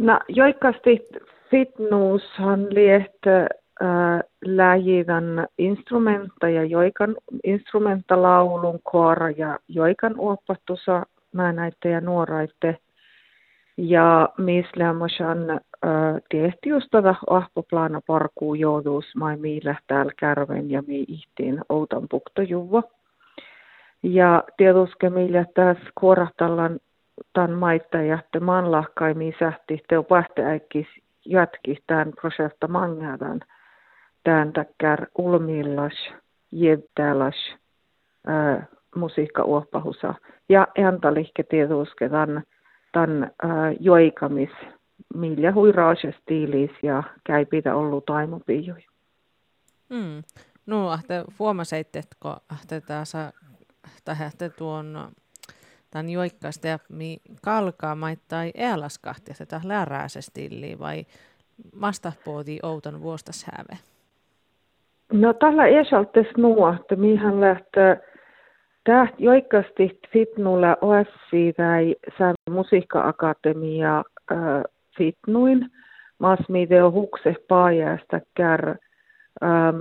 No, joikasti fitnesshan liehtä äh, läjivän instrumenta ja joikan instrumenta laulun koora ja joikan uopattusa mä näitte ja nuoraitte. Ja mislämmösän äh, tehti just tätä ahpoplana parkuu jouduus mai miillä täällä kärven ja mi ihtiin outan puktojuva. Ja tietysti millä tässä kuorahtallan tämän maita ja te manlahkaimi sähti te pähtääkkis jatki tämän projekta mangadan tämän takkar ulmillas jebtälas äh, musiikka uoppahusa. Ja entalihke tietysti tämän, tämän joikamis millä hui stiilis ja käy pitä ollut taimopijui. Mm. No, ahte huomaseitte, että ahte tässä tähätte tuon tämän joikkaista ja mi kalkaa maittai ealaskahti, että tämä lärää se stilli vai vastapuoti outon vuostas häve? No tällä esaltes nuo, että mihän lähtee Täht joikkasti fitnulla OSC tai Säämä musiikka-akatemia äh, fitnuin. Mas video hukse paajasta kär äh,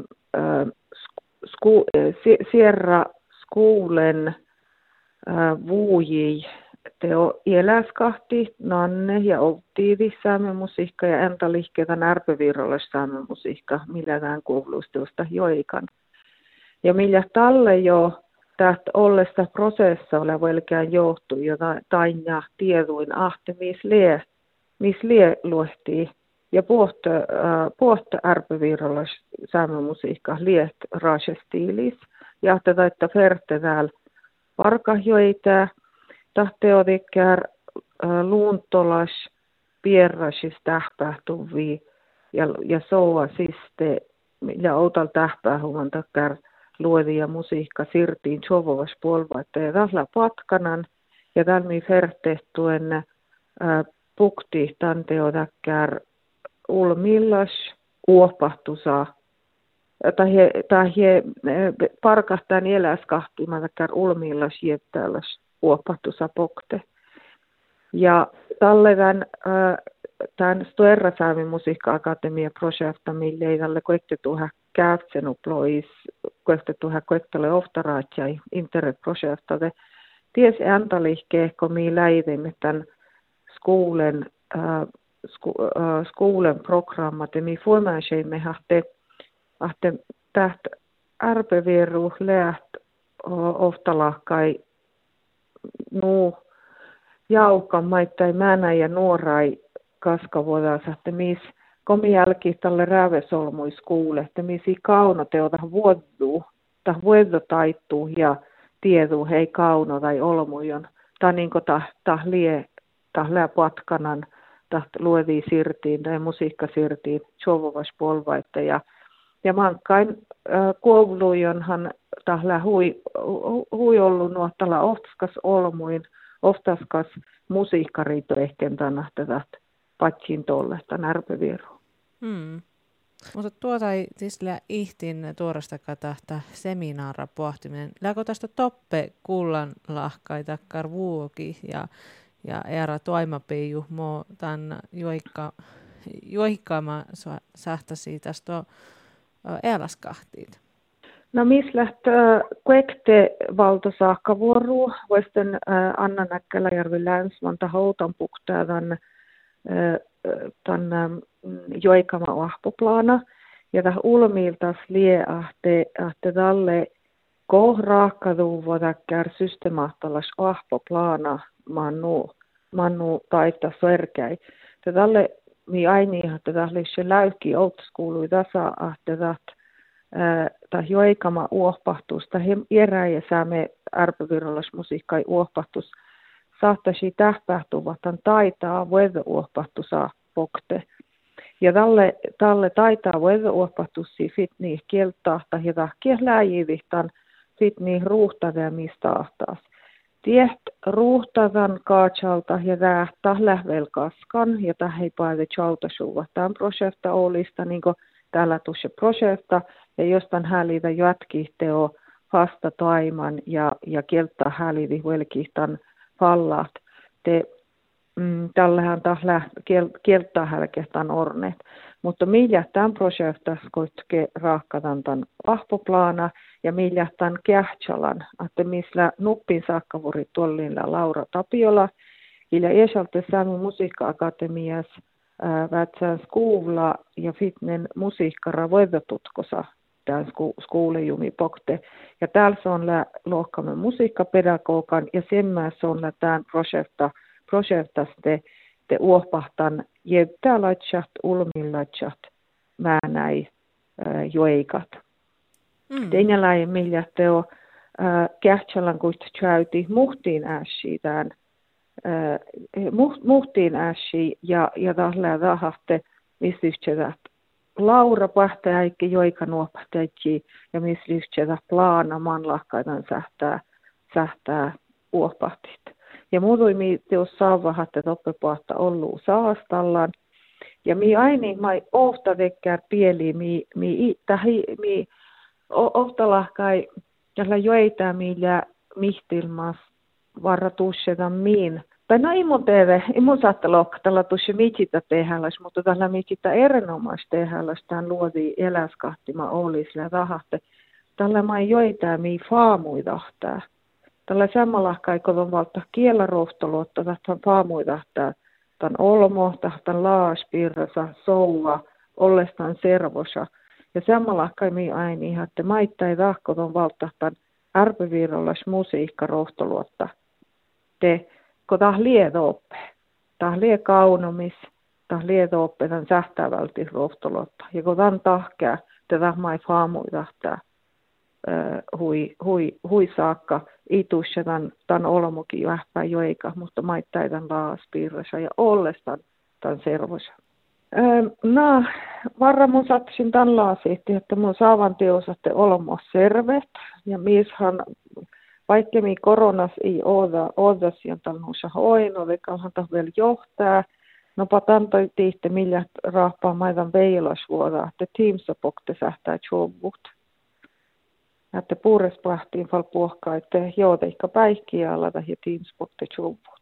sku, äh, Sierra Skuulen vuuji teo eläskahti, nanne ja optiivi saamen musiikka ja entä lihkeitä närpevirrolle saamen musiikka, millä tämän kuulustusta joikan. Ja millä talle jo tästä ollesta prosessa ole velkään johtu, jota tainja tieduin ahte, missä lie, mis lie luohtii. Ja pohto, äh, pohto ärpevirrolla saamen musiikka liet raasestiilis. Ja tätä, että ferte täällä parkahjoita, tahteodikkär luuntolas pierrasis tähpähtuvi ja, ja soua siste ja outal tähpähuvan takkar luodi ja musiikka sirtiin sovovas polvaita ja tällä patkanan ja tälmi fertehtuen pukti tanteo takkar ulmillas uopahtusa tai he, tai he parkahtaan eläskahtumaan takkar ulmillas jiettääläs uopahtusa pokte. Ja tallevan äh, tämän Stoerra Saamen musiikka-akatemia projekta, mille ei tälle koettetuha käytsenuplois, koettetuha koettele oftaraatja internet-projekta. Ties antalihke, kun mi läivimme tämän skolen, äh, sku, äh, skolen programmat, ja mi fuomaiseimme hahte, hahte täht ärpeviru läht oftalahkai nu jaukka maittai mänä ja nuorai kaskavuodas, että mis komi jälki tälle räävesolmuis kuule, että misi kauno teota vuoddu, ta vuoddo taittuu ja tiedu hei kauno tai olmujon, ta niinku ta, lie, ta lää patkanan, ta luevi sirtiin tai musiikka sirtiin, chovovas polvaitte ja ja mankkain äh, koulujonhan tahla hui, hui ollut nuottala oftaskas olmuin, oftaskas musiikkariito ehkä tänä tätä patsin tollesta närpeviru. Hmm. Mutta tuota ei siis ihtin tuorasta katahta seminaara pohtiminen. Läkö tästä toppe kullan lahkaita karvuoki ja, ja era toimapeiju mo tämän joikka, joikkaama sähtäsi tästä ealaskahtiit? No missä lähtee kuekte valtosaakkavuoru, voisten Anna Näkkäläjärvi Länsmanta houtan puktaa tämän, joikama ahpoplana. Ja tähän ulmiiltas lie ahte, ahte tälle kohraakkaduva täkkär systemaattalas ahpoplana mannu, mannu taita sörkäi. Tälle mi aini että se läykki outskuului tasa ahtetat ta joikama uohpahtus ta eräjä sääme ärpävirollas musiikkai uohpahtus saattaisi tähpähtuvatan taitaa voida uohpahtusa pokte. Ja tälle, tälle taitaa voida uohpahtus si fit niin kieltahta ja tahkia läjivihtan fit niin ruuhtavia mistä ahtaas. Tieht ruuhtavan kaatsalta ja tähtä lähvel kaskan ja tähän päälle chauta suva. Tämän projekta olista niin täällä tuossa projekta ja jostain häliitä jatkiteo hasta taiman ja, ja kieltä hälivi velkihtan pallat. Te mm, tällähän taas kieltää hälkehtaan orneet. Mutta millä tämän projektas koitke raakkadan tämän ahpoplana ja tämän kähtsalan, että missä nuppin sakkavuri tuollilla Laura Tapiola, ja esalte saanut musiikka-akatemias vätsään skuulla ja fitnen musiikkara voivatutkosa tämän skuulejumi pokte. Ja täällä se on lohkamme musiikkapedagogan ja sen mä se on tämän projekta, projektaste te uohpahtan jättää laitsat, ulmin laitsat, mä näin joikat. Mm. Teinen laji, millä te on kähtsällän kuista tjäyti muhtiin äsi tämän muhtiin äsi ja, ja tällä tahatte, missä Laura pahtaäikki joika nuopahtaikki ja missä plaana manlahkaitan sähtää, sähtää uopahtit. Ja muutui teos saavahat, että oppepaahta ollut saastallaan. Ja mi aini mai ohta vekkää pieli, mi, mi, tahi, mi ohta lahkai, jolla joita millä mihtilmas varratusseta miin tai no imun teeve, imun saatta lokkatella tuossa mitsitä tehälläs, mutta tällä mitsitä erinomaisesti tehälläs tämän luodi eläskahtima olisle rahatte. Tällä mä joitaa mii faamuidahtaa. Tällä samalla kaikovon valta kiellä rohtoluotta tähän faamuidahtaa. Tämän olmo, tämän laaspirrasa, souva, ollestaan servosa. Ja samalla kai mii aini, että maittai rahkovon valta tämän ärpevirrollas musiikka rohtoluotta. Te kun taas liedoppe. Taas lie kaunomis, taas liedoppe tämän sähtävälti rohtolotta. Ja kun tämän tahkää, tätä mai faamui tahtaa hui, hui, hui saakka itussa tämän, tämän olmokin vähpää joika, mutta maittai tämän laaspiirrassa ja ollestaan tämän servossa. No, varra mun sattuisin tämän laasiitti, että mun saavan teosatte olmo servet ja mieshan vaikka mi koronas ei oda, oda sieltä nuussa hoino, vekalhan vielä johtaa. No patantoi tihte millä rahpaa maidan veilas vuoda, että teamsa pokte sähtää tjovut. Että puures plahtiin fal puhkaa, että joo teikka päihkiä alata ja teams pokte tjovut.